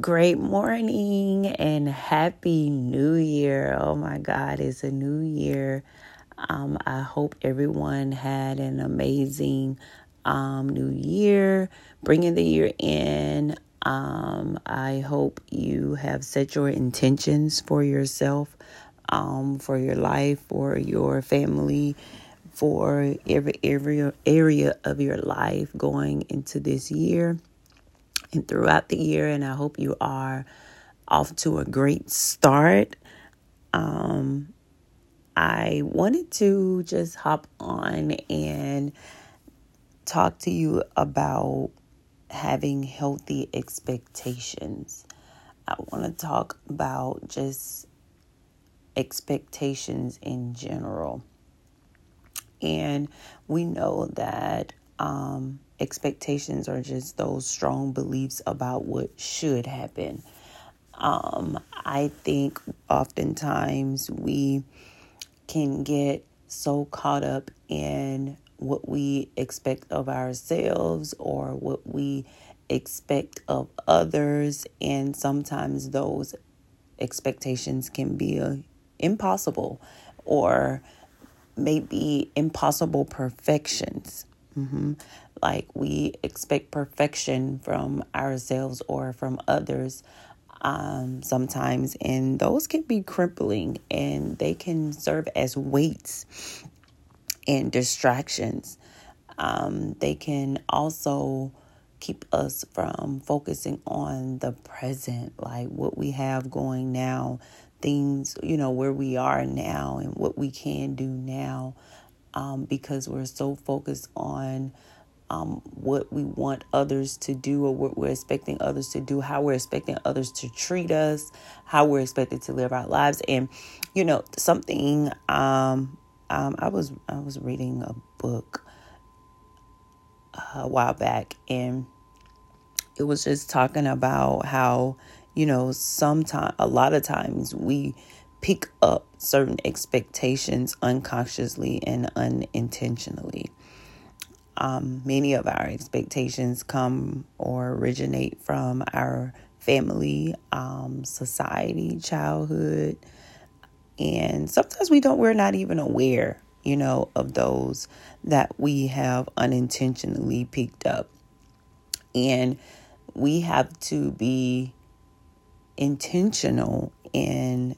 Great morning and happy new year. Oh my God, it's a new year. Um, I hope everyone had an amazing um, new year, bringing the year in. Um, I hope you have set your intentions for yourself, um, for your life, for your family, for every area area of your life going into this year and throughout the year. And I hope you are off to a great start. Um, I wanted to just hop on and talk to you about having healthy expectations. I want to talk about just expectations in general. And we know that um, expectations are just those strong beliefs about what should happen. Um, I think oftentimes we can get so caught up in what we expect of ourselves or what we expect of others, and sometimes those expectations can be uh, impossible or maybe impossible perfections. Mm-hmm. Like we expect perfection from ourselves or from others um, sometimes, and those can be crippling and they can serve as weights and distractions. Um, they can also keep us from focusing on the present, like what we have going now, things, you know, where we are now and what we can do now um, because we're so focused on um, what we want others to do or what we're expecting others to do, how we're expecting others to treat us, how we're expected to live our lives. And, you know, something um, um, I was I was reading a book a while back and it was just talking about how, you know, sometimes a lot of times we pick up certain expectations unconsciously and unintentionally. Um, many of our expectations come or originate from our family, um, society, childhood, and sometimes we don't. We're not even aware, you know, of those that we have unintentionally picked up, and we have to be intentional in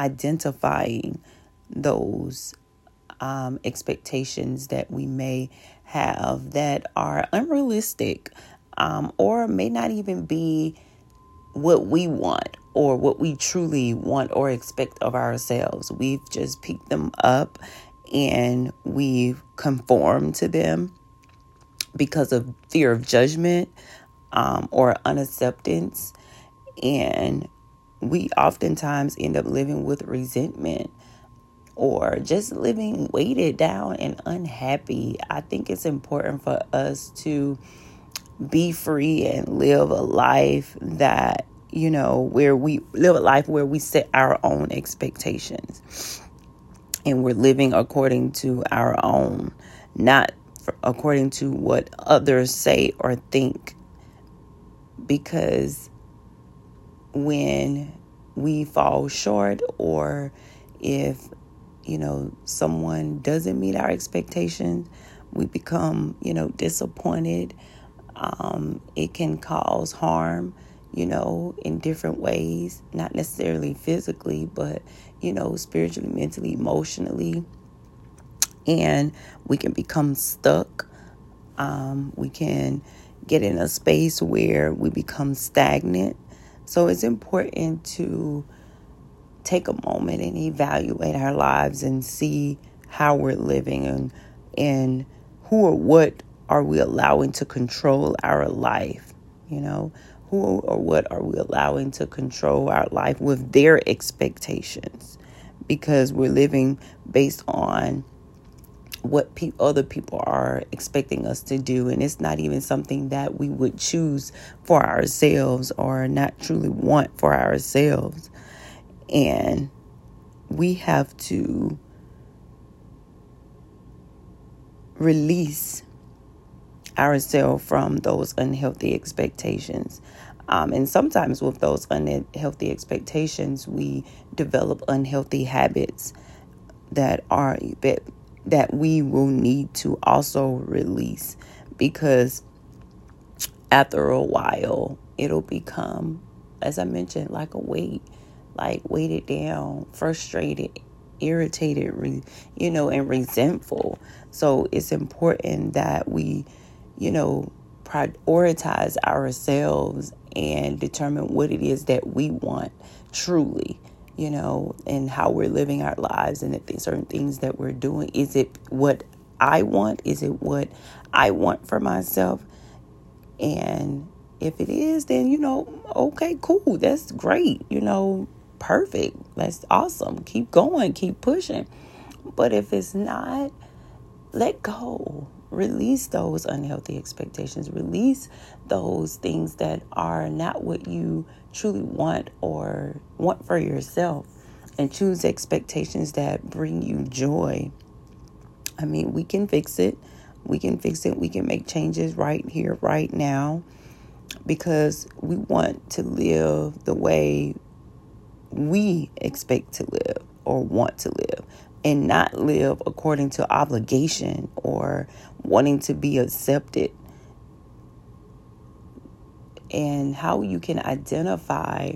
identifying those um, expectations that we may have that are unrealistic um, or may not even be what we want or what we truly want or expect of ourselves. We've just picked them up and we've conformed to them because of fear of judgment um, or unacceptance. And we oftentimes end up living with resentment or just living weighted down and unhappy. I think it's important for us to be free and live a life that, you know, where we live a life where we set our own expectations and we're living according to our own, not according to what others say or think. Because when we fall short or if you know someone doesn't meet our expectations we become you know disappointed um, it can cause harm you know in different ways not necessarily physically but you know spiritually mentally emotionally. And we can become stuck. Um, we can get in a space where we become stagnant so it's important to take a moment and evaluate our lives and see how we're living and and who or what are we allowing to control our life, you know? Who or what are we allowing to control our life with their expectations? Because we're living based on what pe- other people are expecting us to do and it's not even something that we would choose for ourselves or not truly want for ourselves and we have to release ourselves from those unhealthy expectations. Um, and sometimes with those unhealthy expectations, we develop unhealthy habits that are that that we will need to also release because after a while it'll become as i mentioned like a weight like weighted down frustrated irritated re, you know and resentful. So it's important that we you know prioritize ourselves and determine what it is that we want truly you know, and how we're living our lives and the certain things that we're doing. Is it what I want? Is it what I want for myself? And if it is, then, you know, okay, cool. That's great. You know, perfect. That's awesome. Keep going, keep pushing. But if it's not, let go. Release those unhealthy expectations. Release those things that are not what you truly want or want for yourself and choose expectations that bring you joy. I mean, we can fix it. We can fix it. We can make changes right here, right now, because we want to live the way we expect to live or want to live and not live according to obligation or wanting to be accepted and how you can identify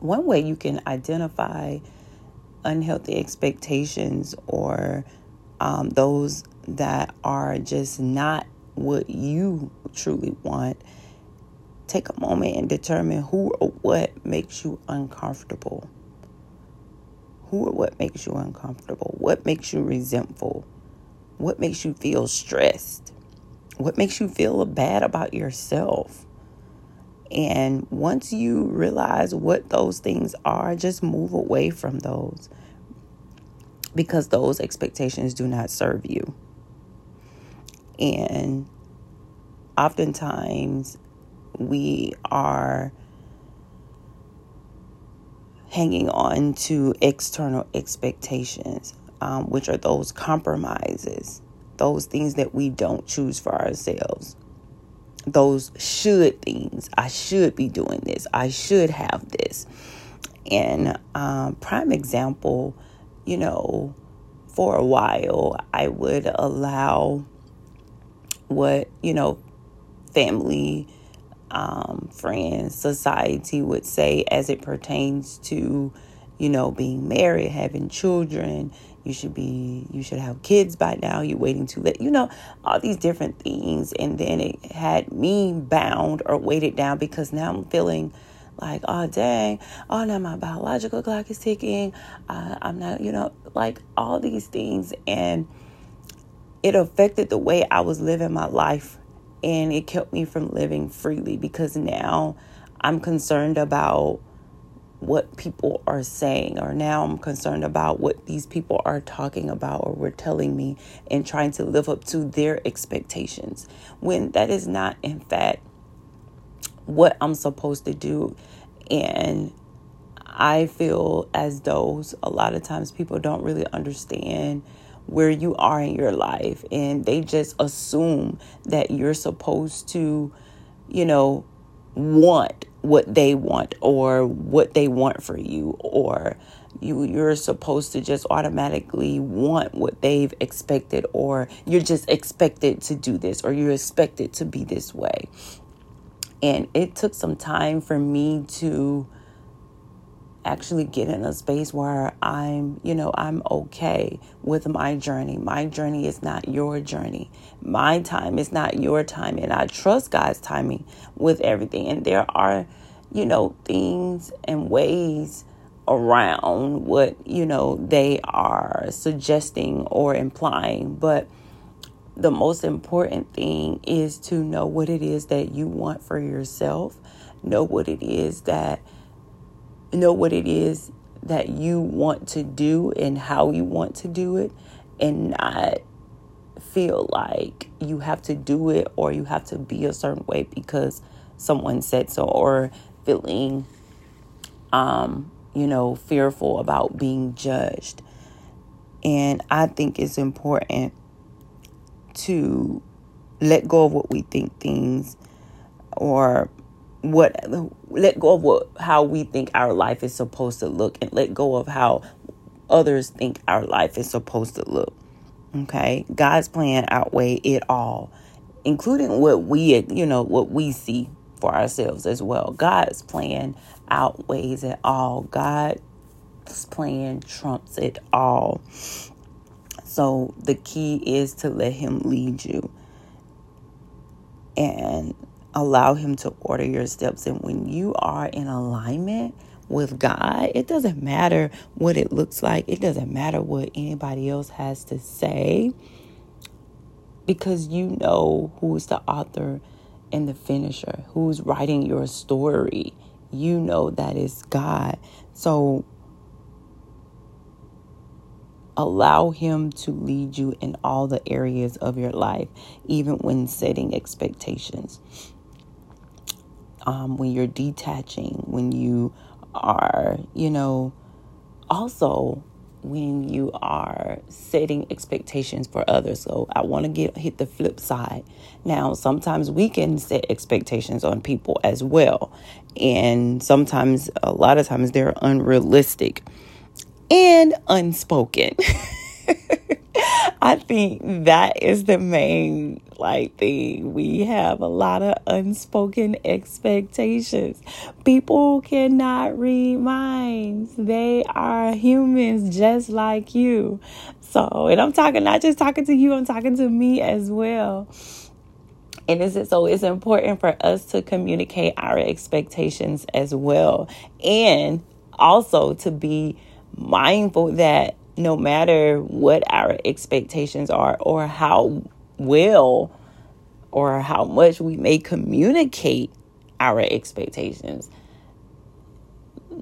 one way you can identify unhealthy expectations or um, those that are just not what you truly want take a moment and determine who or what makes you uncomfortable. Who or what makes you uncomfortable? What makes you resentful? What makes you feel stressed? What makes you feel bad about yourself and once you realize what those things are, just move away from those because those expectations do not serve you. And oftentimes we are hanging on to external expectations, um, which are those compromises, those things that we don't choose for ourselves those should things. I should be doing this. I should have this. And um, prime example, you know, for a while, I would allow what, you know, family, um, friends, society would say as it pertains to, you know, being married, having children, you should be you should have kids by now you're waiting too late you know all these different things. And then it had me bound or weighted down because now i'm feeling like oh dang oh now my biological clock is ticking. Uh, i'm not you know like all these things. And it affected the way i was living my life and it kept me from living freely because now i'm concerned about what people are saying, or now I'm concerned about what these people are talking about or were telling me and trying to live up to their expectations when that is not, in fact, what I'm supposed to do. And I feel as though a lot of times people don't really understand where you are in your life and they just assume that you're supposed to, you know, want what they want or what they want for you or you you're supposed to just automatically want what they've expected or you're just expected to do this or you're expected to be this way. And it took some time for me to actually get in a space where I'm, you know, I'm okay with my journey. My journey is not your journey. My time is not your time. And I trust God's timing with everything. And there are, you know, things and ways around what, you know, they are suggesting or implying. But the most important thing is to know what it is that you want for yourself, know what it is that know what it is that you want to do and how you want to do it and not feel like you have to do it or you have to be a certain way because someone said so or feeling um you know fearful about being judged. And i think it's important to let go of what we think things or what let go of what how we think our life is supposed to look and let go of how others think our life is supposed to look. Okay? God's plan outweigh it all, including what we, you know, what we see for ourselves as well. God's plan outweighs it all. God's plan trumps it all. So the key is to let him lead you and allow him to order your steps and when you are in alignment with God, it doesn't matter what it looks like, it doesn't matter what anybody else has to say because you know who's the author and the finisher, who's writing your story. You know that is God. So allow Him to lead you in all the areas of your life, even when setting expectations. Um, when you're detaching, when you are, you know, also when you are setting expectations for others. So I want to get hit the flip side. Now, sometimes we can set expectations on people as well. And sometimes a lot of times they're unrealistic and unspoken. I think that is the main like thing. We have a lot of unspoken expectations. People cannot read minds. They are humans just like you. So, and I'm talking not just talking to you, I'm talking to me as well. And it's, so it's important for us to communicate our expectations as well. And also to be mindful that no matter what our expectations are or how well or how much we may communicate our expectations,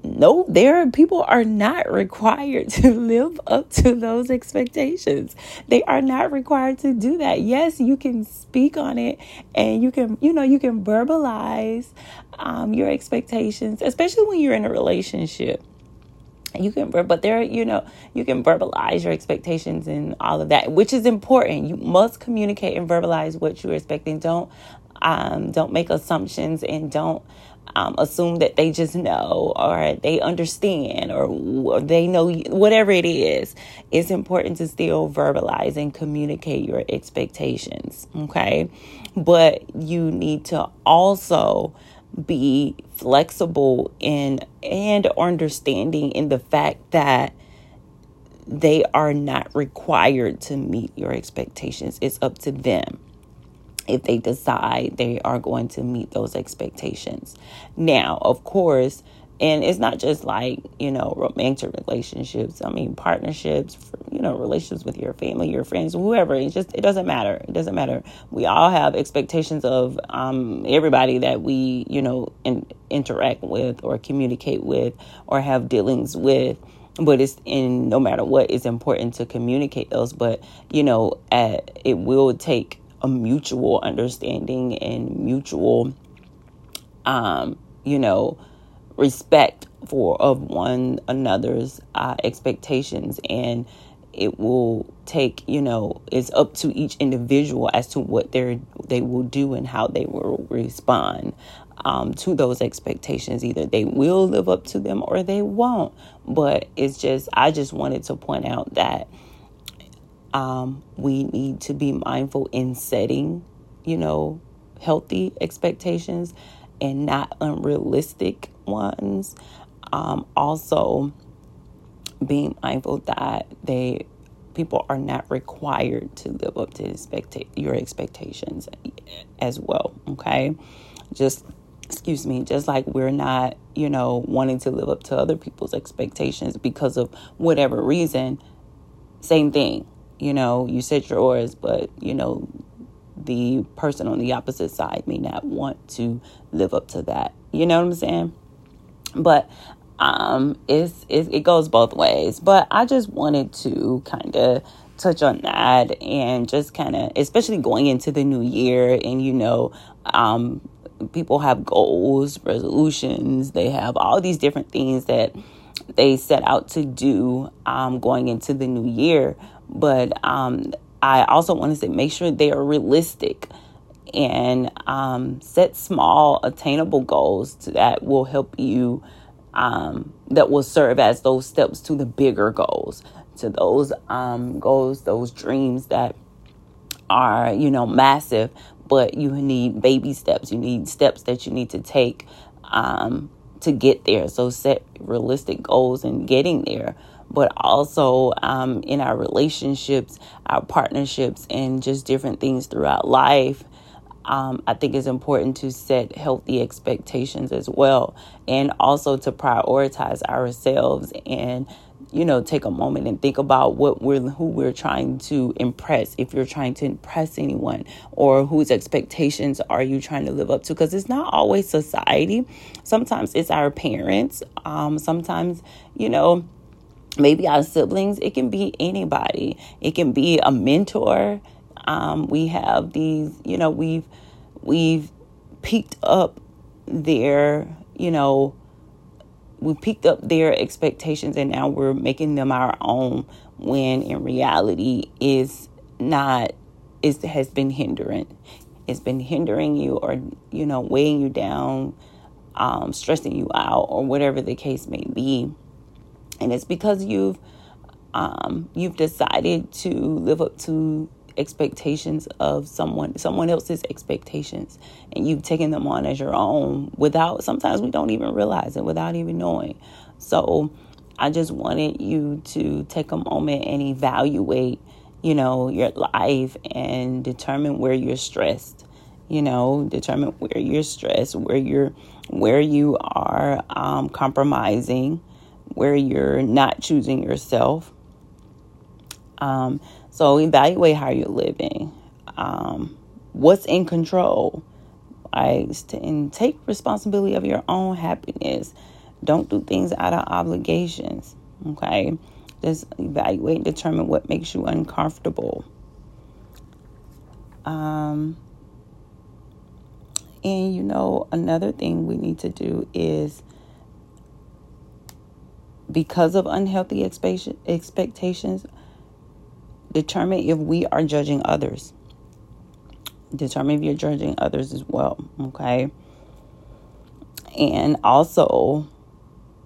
no, there are people are not required to live up to those expectations. They are not required to do that. Yes, you can speak on it and you can, you know, you can verbalize um, your expectations, especially when you're in a relationship you can but there you know you can verbalize your expectations and all of that which is important. You must communicate and verbalize what you're expecting. Don't um, don't make assumptions and don't um, assume that they just know or they understand or they know whatever it is. It's important to still verbalize and communicate your expectations okay? But you need to also be flexible and and understanding in the fact that they are not required to meet your expectations. It's up to them if they decide they are going to meet those expectations. Now, of course, and it's not just like you know romantic relationships. I mean partnerships you know relationships with your family your friends whoever. It just it doesn't matter. It doesn't matter. We all have expectations of um, everybody that we you know in, interact with or communicate with or have dealings with. But it's in no matter what it's important to communicate those. But you know at, it will take a mutual understanding and mutual um you know respect for of one another's uh, expectations. And it will take you know it's up to each individual as to what they they will do and how they will respond um, to those expectations. Either they will live up to them or they won't. But it's just i just wanted to point out that um, we need to be mindful in setting you know healthy expectations and not unrealistic ones. Um, also, being mindful that they people are not required to live up to expect your expectations as well. Okay, just excuse me, just like we're not, you know, wanting to live up to other people's expectations because of whatever reason. Same thing, you know, you set yours, but you know, the person on the opposite side may not want to live up to that. You know what I'm saying? But um, it's, it's it goes both ways. But I just wanted to kind of touch on that and just kind of, especially going into the new year, and you know, um, people have goals, resolutions, they have all these different things that they set out to do um, going into the new year. But um, I also want to say make sure they are realistic. And um, set small, attainable goals that will help you, um, that will serve as those steps to the bigger goals, to those um, goals, those dreams that are, you know, massive, but you need baby steps. You need steps that you need to take um, to get there. So set realistic goals in getting there but also um, in our relationships, our partnerships, and just different things throughout life. Um, I think it's important to set healthy expectations as well, and also to prioritize ourselves and you know take a moment and think about what we're who we're trying to impress if you're trying to impress anyone or whose expectations are you trying to live up to because it's not always society sometimes it's our parents um, sometimes you know maybe our siblings, it can be anybody. It can be a mentor. Um, we have these, you know, we've we've picked up their, you know, we picked up their expectations and now we're making them our own when in reality is not is has been hindering. It's been hindering you or, you know, weighing you down, um, stressing you out, or whatever the case may be and it's because you've um, you've decided to live up to expectations of someone someone else's expectations and you've taken them on as your own without sometimes we don't even realize it without even knowing so i just wanted you to take a moment and evaluate you know your life and determine where you're stressed you know determine where you're stressed where you're where you are um, compromising where you're not choosing yourself. Um, so evaluate how you're living. Um, what's in control? I and take responsibility of your own happiness. Don't do things out of obligations. Okay, just evaluate and determine what makes you uncomfortable. Um, and you know, another thing we need to do is because of unhealthy expectations, determine if we are judging others. Determine if you're judging others as well, okay? And also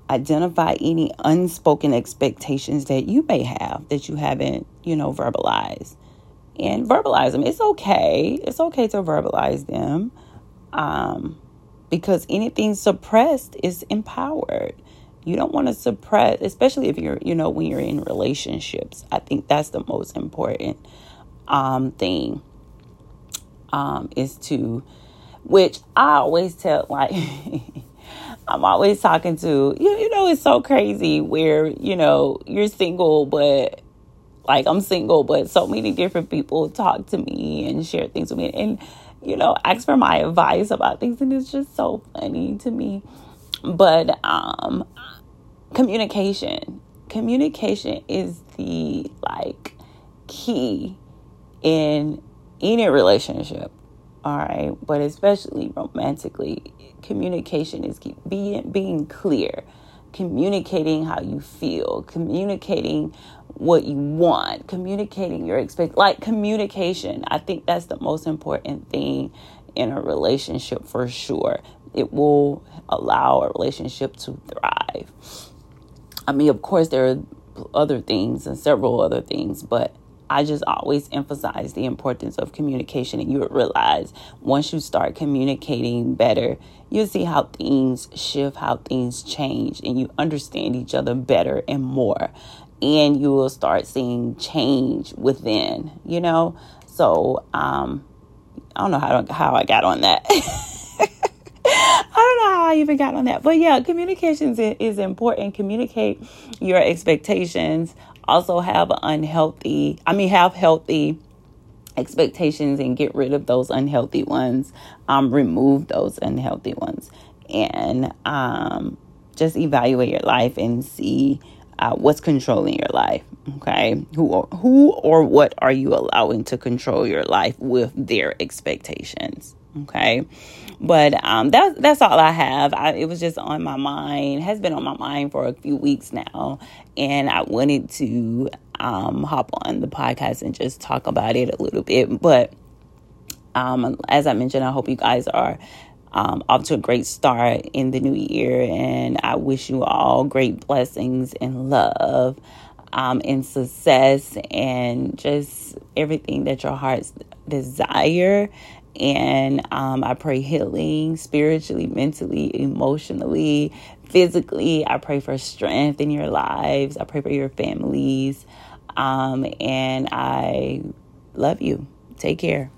identify any unspoken expectations that you may have that you haven't, you know, verbalized. And verbalize them. It's okay. It's okay to verbalize them. Um, because anything suppressed is empowered. You don't want to suppress, especially if you're, you know, when you're in relationships. I think that's the most important um, thing um, is to, which I always tell, like, I'm always talking to, you, you know, it's so crazy where, you know, you're single, but like I'm single, but so many different people talk to me and share things with me and, you know, ask for my advice about things. And it's just so funny to me. But um, communication. Communication is the like key in any relationship. All right, but especially romantically, communication is key. Being being clear, communicating how you feel, communicating what you want, communicating your expect like communication. I think that's the most important thing in a relationship for sure. It will allow a relationship to thrive. I mean, of course, there are other things and several other things, but I just always emphasize the importance of communication. And you would realize once you start communicating better, you'll see how things shift, how things change, and you understand each other better and more. And you will start seeing change within, you know? So, um, I don't know how, how I got on that. I don't know how I even got on that. But yeah, communications is important. Communicate your expectations. Also have unhealthy, I mean, have healthy expectations and get rid of those unhealthy ones. Um, remove those unhealthy ones. And um, just evaluate your life and see uh, what's controlling your life. Okay, who or, who or what are you allowing to control your life with their expectations? Okay, but um, that's that's all I have. I, it was just on my mind, has been on my mind for a few weeks now, and I wanted to um, hop on the podcast and just talk about it a little bit. But Um, as I mentioned, I hope you guys are um, off to a great start in the new year, and I wish you all great blessings and love um, and success and just everything that your hearts desire. And um, I pray healing spiritually, mentally, emotionally, physically. I pray for strength in your lives. I pray for your families. Um, and I love you. Take care.